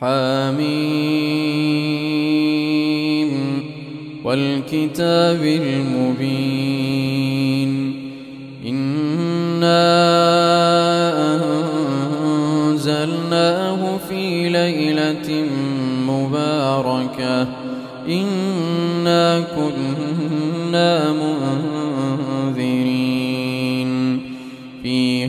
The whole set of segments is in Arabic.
حميم والكتاب المبين إنا أنزلناه في ليلة مباركة إنا كنا منذرين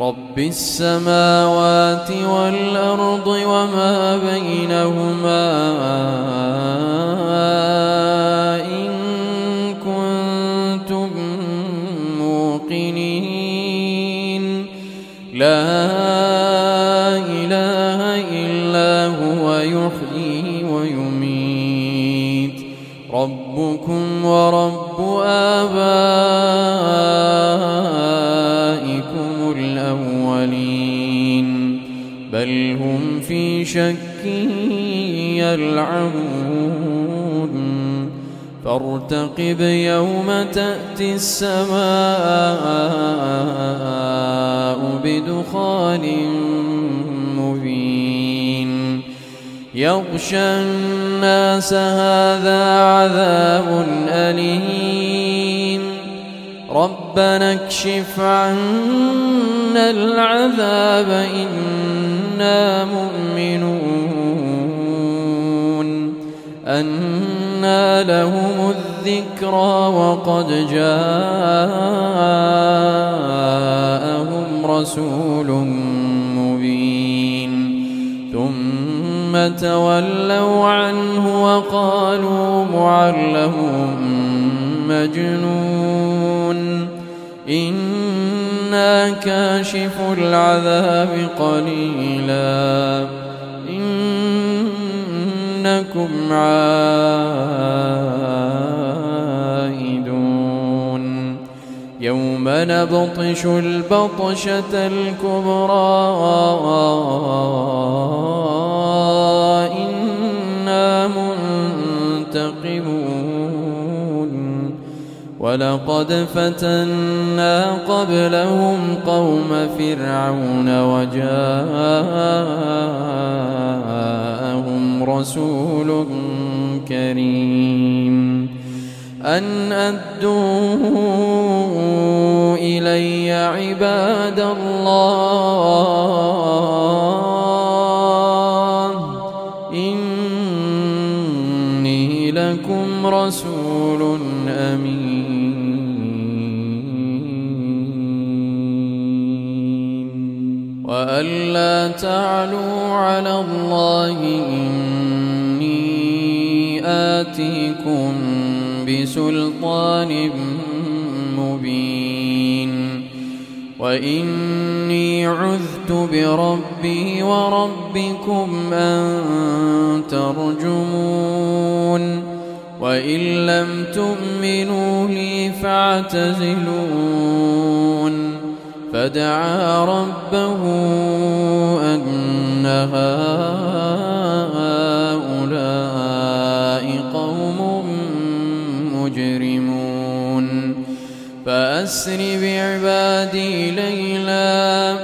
رب السماوات والأرض وما بينهما إن كنتم موقنين. لا إله إلا هو يحيي ويميت. ربكم ورب آبائكم بل هم في شك يلعبون. فارتقب يوم تأتي السماء بدخان مبين. يغشى الناس هذا عذاب أليم. ربنا اكشف عنا العذاب إنا مؤمنون أنا لهم الذكرى وقد جاءهم رسول مبين ثم تولوا عنه وقالوا معلم مجنون إنا كاشف العذاب قليلا إنكم عائدون يوم نبطش البطشة الكبرى ولقد فتنا قبلهم قوم فرعون وجاءهم رسول كريم. أن أدوا إلي عباد الله. إني لكم رسول إني آتيكم بسلطان مبين. وإني عذت بربي وربكم أن ترجمون. وإن لم تؤمنوا لي فاعتزلون. فدعا ربه أن هؤلاء فأسر بعبادي ليلا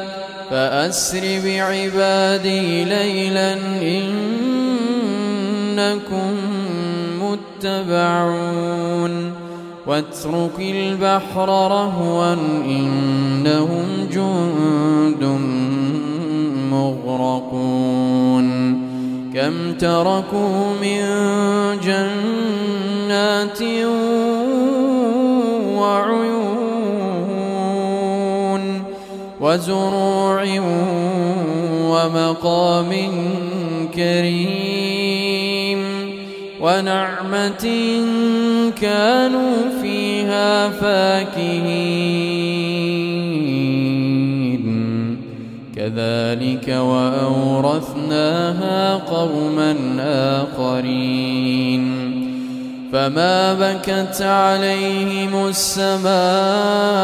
فأسر بعبادي ليلا إنكم متبعون. واترك البحر رهوا إنهم جند مغرقون. كم تركوا من جنات وزروع ومقام كريم ونعمة كانوا فيها فاكهين. كذلك وأورثناها قوما آخرين. فما بكت عليهم السماء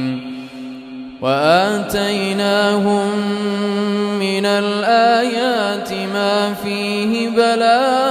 وآتيناهم من الآيات ما فيه بلاء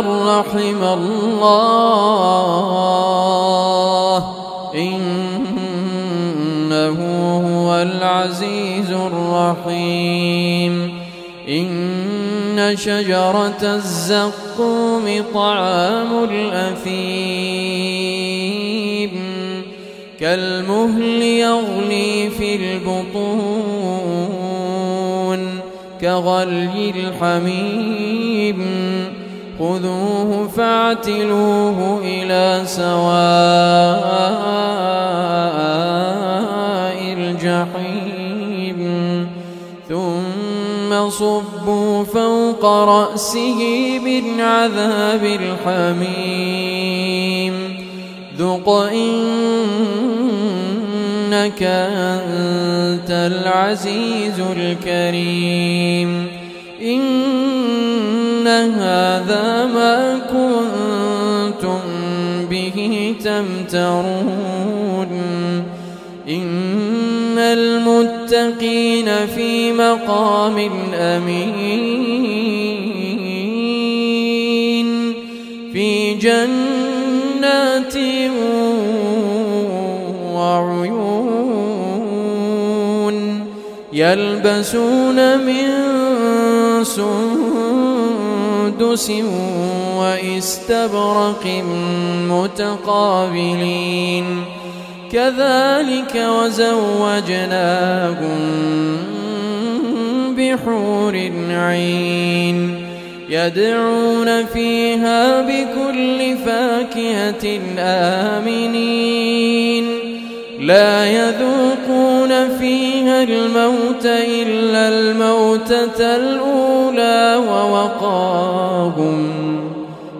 من رحم الله. إنه هو العزيز الرحيم. إن شجرة الزقوم طعام الأثيم. كالمهل يغلي في البطون. كغلي الحميم. خذوه فاعتلوه إلى سواء الجحيم. ثم صبوا فوق رأسه من عذاب الحميم. ذق إنك أنت العزيز الكريم. إن هذا ما كنتم به تمترون. إن المتقين في مقام أمين. في جنات وعيون يلبسون من سندس واستبرق متقابلين كذلك وزوجناهم بحور عين يدعون فيها بكل فاكهة آمنين لا يذوقون فيها الموت إلا الموتة الأولى ووقاهم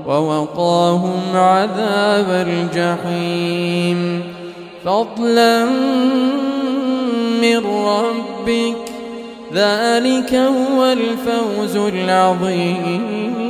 ووقاهم عذاب الجحيم. فضلا من ربك ذلك هو الفوز العظيم.